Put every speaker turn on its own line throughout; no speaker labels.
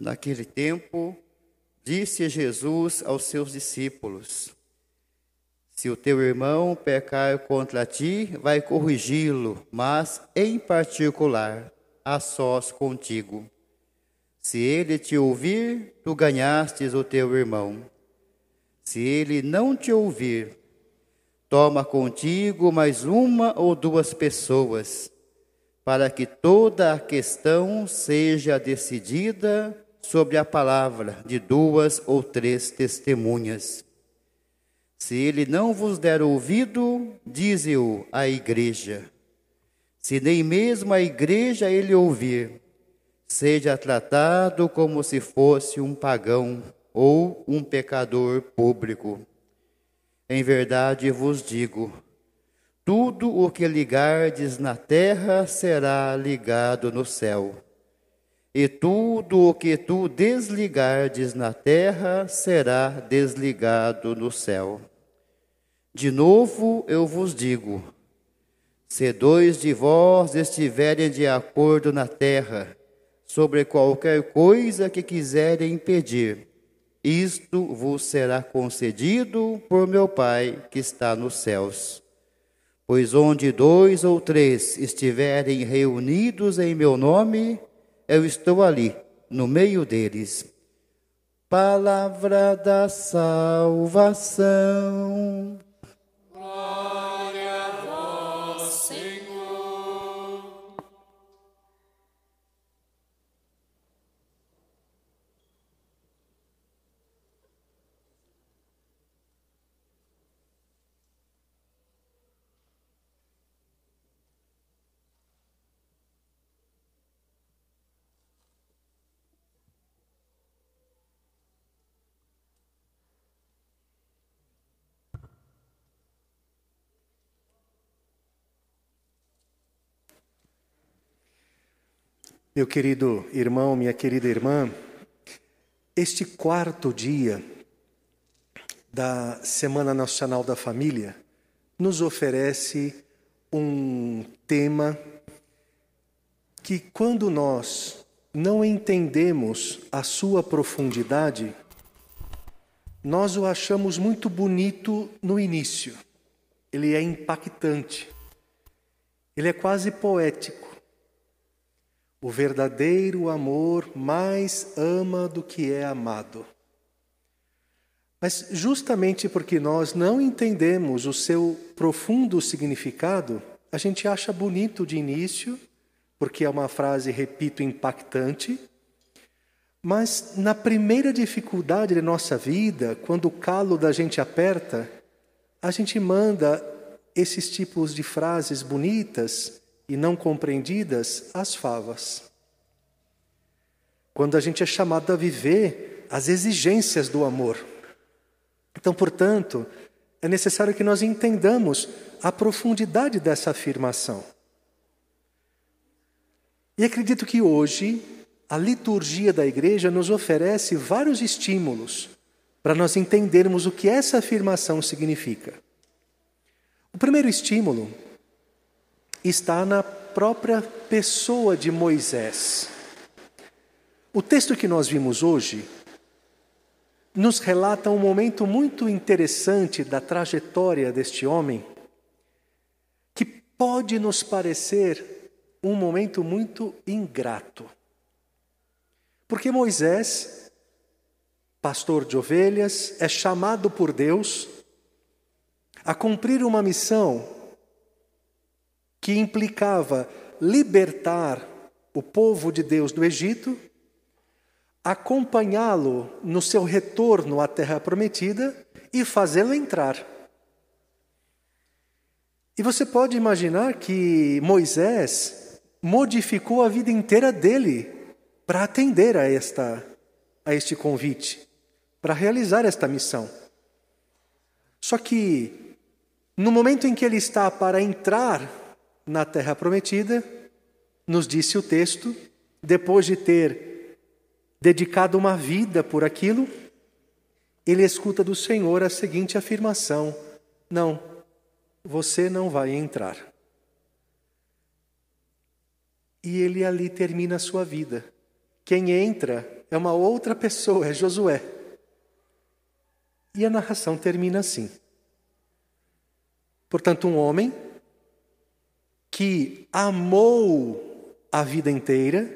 Naquele tempo, disse Jesus aos seus discípulos: Se o teu irmão pecar contra ti, vai corrigi-lo, mas em particular, a sós contigo. Se ele te ouvir, tu ganhastes o teu irmão. Se ele não te ouvir, toma contigo mais uma ou duas pessoas, para que toda a questão seja decidida sobre a palavra de duas ou três testemunhas. Se ele não vos der ouvido, dize-o à igreja. Se nem mesmo a igreja ele ouvir, seja tratado como se fosse um pagão ou um pecador público. Em verdade vos digo: tudo o que ligardes na terra será ligado no céu e tudo o que tu desligardes na terra será desligado no céu. De novo eu vos digo: se dois de vós estiverem de acordo na terra, sobre qualquer coisa que quiserem pedir, isto vos será concedido por meu Pai que está nos céus. Pois onde dois ou três estiverem reunidos em meu nome, eu estou ali, no meio deles. Palavra da salvação.
Meu querido irmão, minha querida irmã, este quarto dia da Semana Nacional da Família nos oferece um tema que, quando nós não entendemos a sua profundidade, nós o achamos muito bonito no início. Ele é impactante. Ele é quase poético. O verdadeiro amor mais ama do que é amado. Mas justamente porque nós não entendemos o seu profundo significado, a gente acha bonito de início, porque é uma frase, repito, impactante. Mas na primeira dificuldade da nossa vida, quando o calo da gente aperta, a gente manda esses tipos de frases bonitas e não compreendidas as favas. Quando a gente é chamado a viver as exigências do amor. Então, portanto, é necessário que nós entendamos a profundidade dessa afirmação. E acredito que hoje a liturgia da igreja nos oferece vários estímulos para nós entendermos o que essa afirmação significa. O primeiro estímulo está na própria pessoa de Moisés. O texto que nós vimos hoje nos relata um momento muito interessante da trajetória deste homem, que pode nos parecer um momento muito ingrato. Porque Moisés, pastor de ovelhas, é chamado por Deus a cumprir uma missão que implicava libertar o povo de Deus do Egito, acompanhá-lo no seu retorno à terra prometida e fazê-lo entrar. E você pode imaginar que Moisés modificou a vida inteira dele para atender a esta a este convite, para realizar esta missão. Só que no momento em que ele está para entrar na terra prometida, nos disse o texto, depois de ter dedicado uma vida por aquilo, ele escuta do Senhor a seguinte afirmação: Não, você não vai entrar. E ele ali termina a sua vida. Quem entra é uma outra pessoa, é Josué. E a narração termina assim. Portanto, um homem que amou a vida inteira,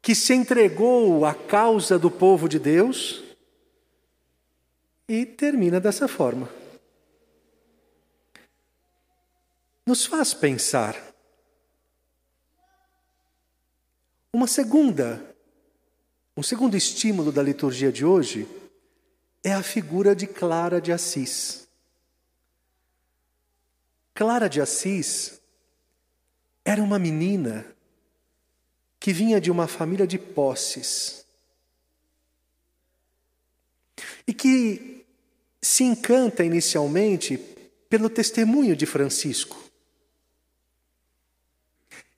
que se entregou à causa do povo de Deus e termina dessa forma. Nos faz pensar. Uma segunda, um segundo estímulo da liturgia de hoje é a figura de Clara de Assis. Clara de Assis era uma menina que vinha de uma família de posses e que se encanta inicialmente pelo testemunho de Francisco.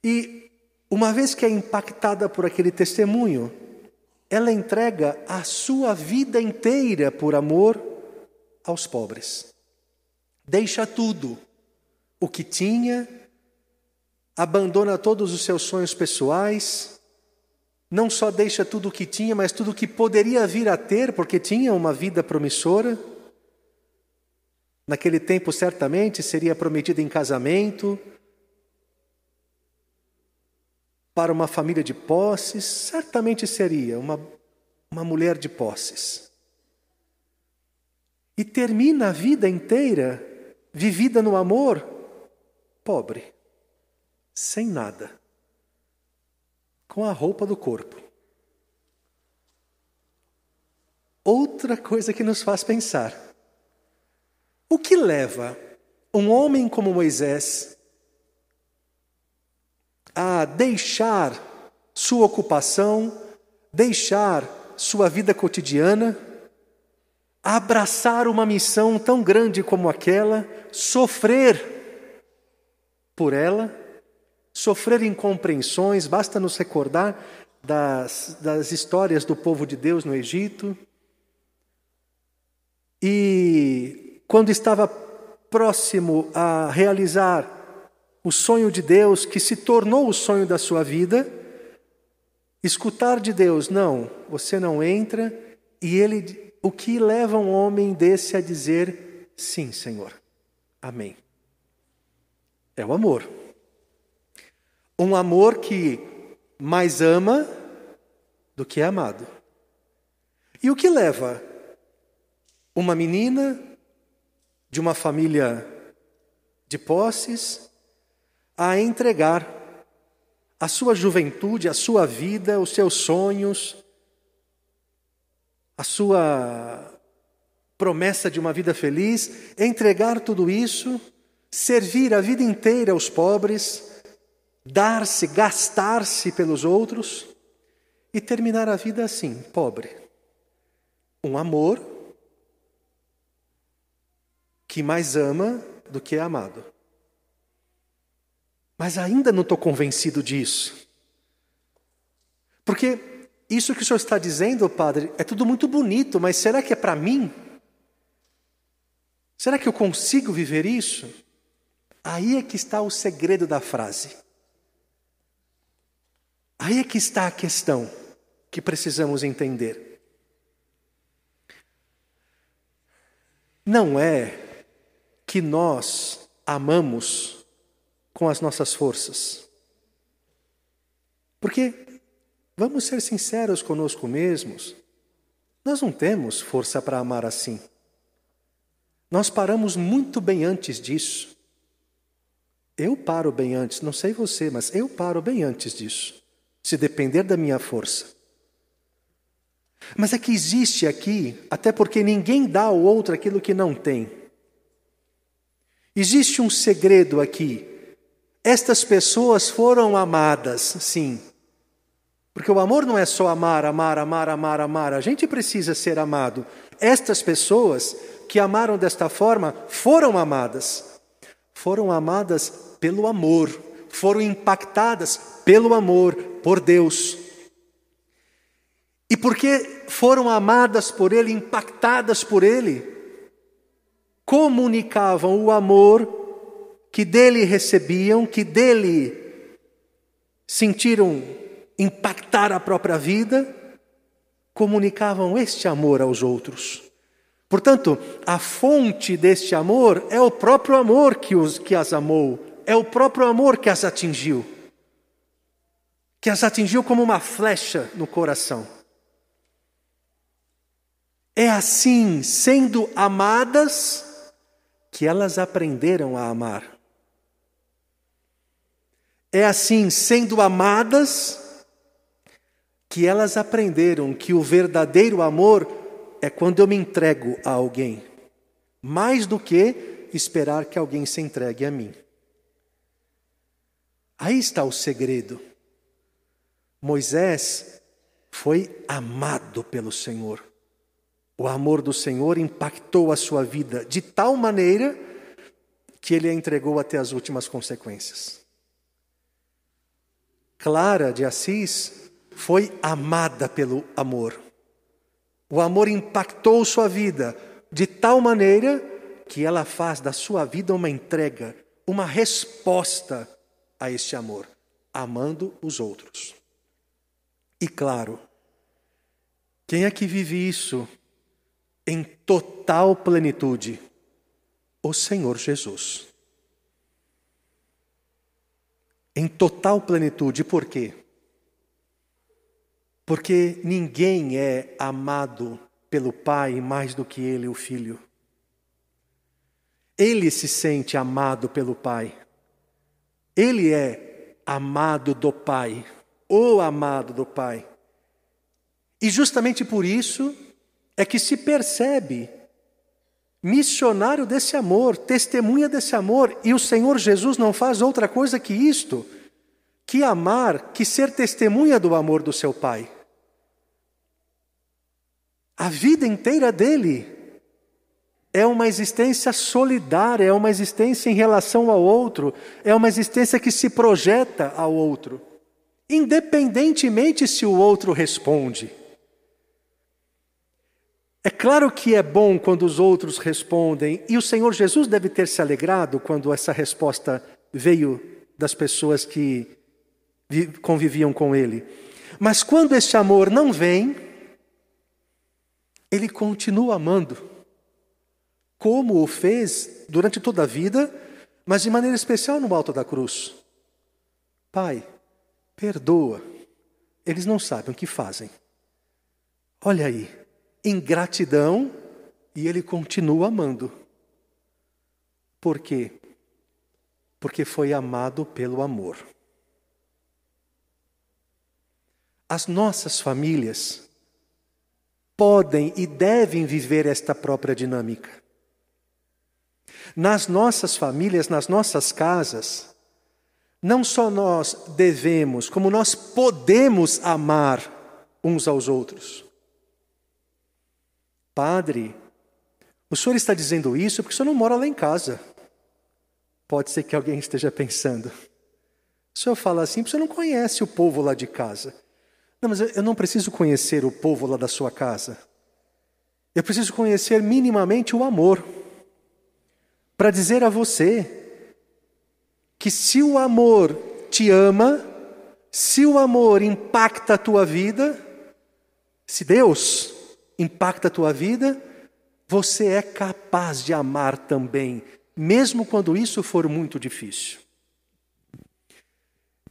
E, uma vez que é impactada por aquele testemunho, ela entrega a sua vida inteira por amor aos pobres. Deixa tudo, o que tinha, abandona todos os seus sonhos pessoais, não só deixa tudo o que tinha, mas tudo o que poderia vir a ter, porque tinha uma vida promissora. Naquele tempo, certamente, seria prometida em casamento, para uma família de posses, certamente seria uma, uma mulher de posses. E termina a vida inteira vivida no amor, pobre sem nada, com a roupa do corpo. Outra coisa que nos faz pensar: o que leva um homem como Moisés a deixar sua ocupação, deixar sua vida cotidiana, abraçar uma missão tão grande como aquela, sofrer por ela? sofrer incompreensões, basta nos recordar das, das histórias do povo de Deus no Egito. E quando estava próximo a realizar o sonho de Deus, que se tornou o sonho da sua vida, escutar de Deus, não, você não entra, e ele, o que leva um homem desse a dizer, sim, Senhor, amém. É o amor. Um amor que mais ama do que é amado. E o que leva uma menina de uma família de posses a entregar a sua juventude, a sua vida, os seus sonhos, a sua promessa de uma vida feliz, entregar tudo isso, servir a vida inteira aos pobres, dar-se, gastar-se pelos outros e terminar a vida assim, pobre. Um amor que mais ama do que é amado. Mas ainda não estou convencido disso. Porque isso que o senhor está dizendo, padre, é tudo muito bonito, mas será que é para mim? Será que eu consigo viver isso? Aí é que está o segredo da frase. Aí é que está a questão que precisamos entender. Não é que nós amamos com as nossas forças. Porque, vamos ser sinceros conosco mesmos, nós não temos força para amar assim. Nós paramos muito bem antes disso. Eu paro bem antes, não sei você, mas eu paro bem antes disso, se depender da minha força. Mas é que existe aqui, até porque ninguém dá ao outro aquilo que não tem. Existe um segredo aqui. Estas pessoas foram amadas, sim. Porque o amor não é só amar, amar, amar, amar, amar. A gente precisa ser amado. Estas pessoas que amaram desta forma foram amadas. Foram amadas pelo amor, foram impactadas pelo amor, por Deus. E porque foram amadas por Ele, impactadas por Ele, comunicavam o amor que dele recebiam, que dele sentiram impactar a própria vida, comunicavam este amor aos outros. Portanto, a fonte deste amor é o próprio amor que, os, que as amou, é o próprio amor que as atingiu, que as atingiu como uma flecha no coração. É assim, sendo amadas, que elas aprenderam a amar. É assim, sendo amadas, que elas aprenderam que o verdadeiro amor é quando eu me entrego a alguém, mais do que esperar que alguém se entregue a mim. Aí está o segredo. Moisés foi amado pelo Senhor. O amor do Senhor impactou a sua vida de tal maneira que ele a entregou até as últimas consequências. Clara de Assis foi amada pelo amor. O amor impactou sua vida de tal maneira que ela faz da sua vida uma entrega, uma resposta a este amor, amando os outros. E claro, quem é que vive isso em total plenitude o Senhor Jesus. Em total plenitude, por quê? Porque ninguém é amado pelo Pai mais do que ele, o Filho. Ele se sente amado pelo Pai. Ele é amado do Pai, o amado do Pai. E justamente por isso, é que se percebe missionário desse amor, testemunha desse amor, e o Senhor Jesus não faz outra coisa que isto, que amar, que ser testemunha do amor do seu Pai. A vida inteira dele é uma existência solidária, é uma existência em relação ao outro, é uma existência que se projeta ao outro, independentemente se o outro responde. É claro que é bom quando os outros respondem, e o Senhor Jesus deve ter se alegrado quando essa resposta veio das pessoas que conviviam com ele. Mas quando este amor não vem, ele continua amando, como o fez durante toda a vida, mas de maneira especial no alto da cruz. Pai, perdoa, eles não sabem o que fazem. Olha aí, ingratidão e ele continua amando. Por quê? Porque foi amado pelo amor. As nossas famílias podem e devem viver esta própria dinâmica. Nas nossas famílias, nas nossas casas, não só nós devemos, como nós podemos amar uns aos outros. Padre, o senhor está dizendo isso porque o senhor não mora lá em casa. Pode ser que alguém esteja pensando. O senhor fala assim porque o senhor não conhece o povo lá de casa. Não, mas eu não preciso conhecer o povo lá da sua casa. Eu preciso conhecer minimamente o amor. Para dizer a você que se o amor te ama, se o amor impacta a tua vida, se Deus impacta a tua vida, você é capaz de amar também, mesmo quando isso for muito difícil.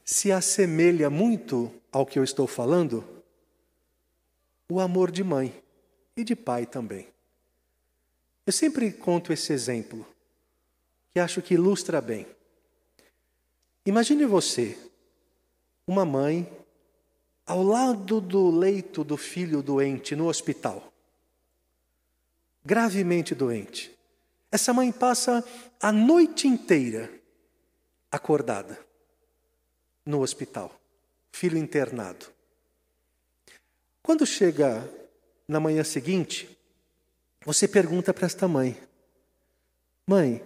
Se assemelha muito ao que eu estou falando, o amor de mãe e de pai também. Eu sempre conto esse exemplo, que acho que ilustra bem. Imagine você, uma mãe, ao lado do leito do filho doente no hospital, gravemente doente. Essa mãe passa a noite inteira acordada no hospital, filho internado. Quando chega na manhã seguinte, você pergunta para esta mãe: Mãe,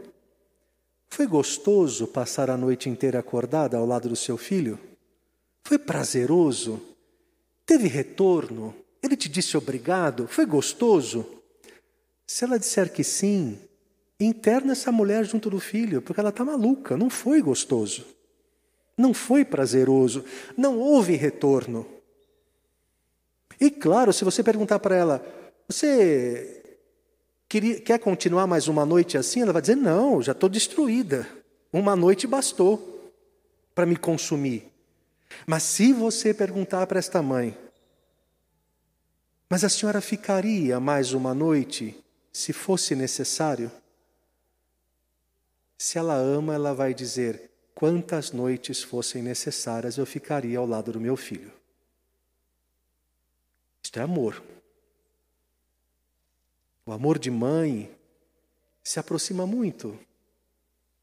foi gostoso passar a noite inteira acordada ao lado do seu filho? Foi prazeroso? Teve retorno? Ele te disse obrigado? Foi gostoso? Se ela disser que sim, interna essa mulher junto do filho, porque ela está maluca, não foi gostoso. Não foi prazeroso, não houve retorno. E claro, se você perguntar para ela, você quer continuar mais uma noite assim? Ela vai dizer, não, já estou destruída. Uma noite bastou para me consumir. Mas se você perguntar para esta mãe, mas a senhora ficaria mais uma noite se fosse necessário? Se ela ama, ela vai dizer: quantas noites fossem necessárias eu ficaria ao lado do meu filho. Isto é amor. O amor de mãe se aproxima muito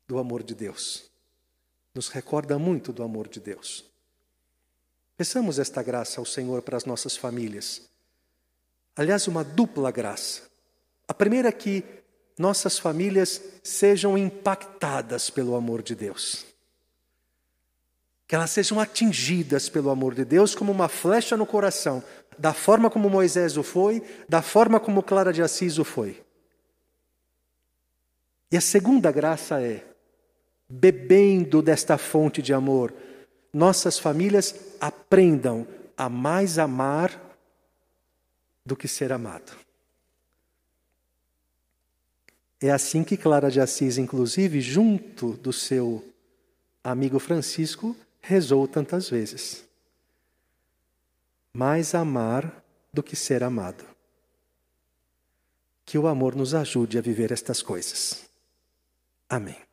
do amor de Deus, nos recorda muito do amor de Deus. Peçamos esta graça ao Senhor para as nossas famílias. Aliás, uma dupla graça. A primeira é que nossas famílias sejam impactadas pelo amor de Deus. Que elas sejam atingidas pelo amor de Deus como uma flecha no coração, da forma como Moisés o foi, da forma como Clara de Assis o foi. E a segunda graça é, bebendo desta fonte de amor, nossas famílias aprendam a mais amar do que ser amado. É assim que Clara de Assis, inclusive, junto do seu amigo Francisco, rezou tantas vezes. Mais amar do que ser amado. Que o amor nos ajude a viver estas coisas. Amém.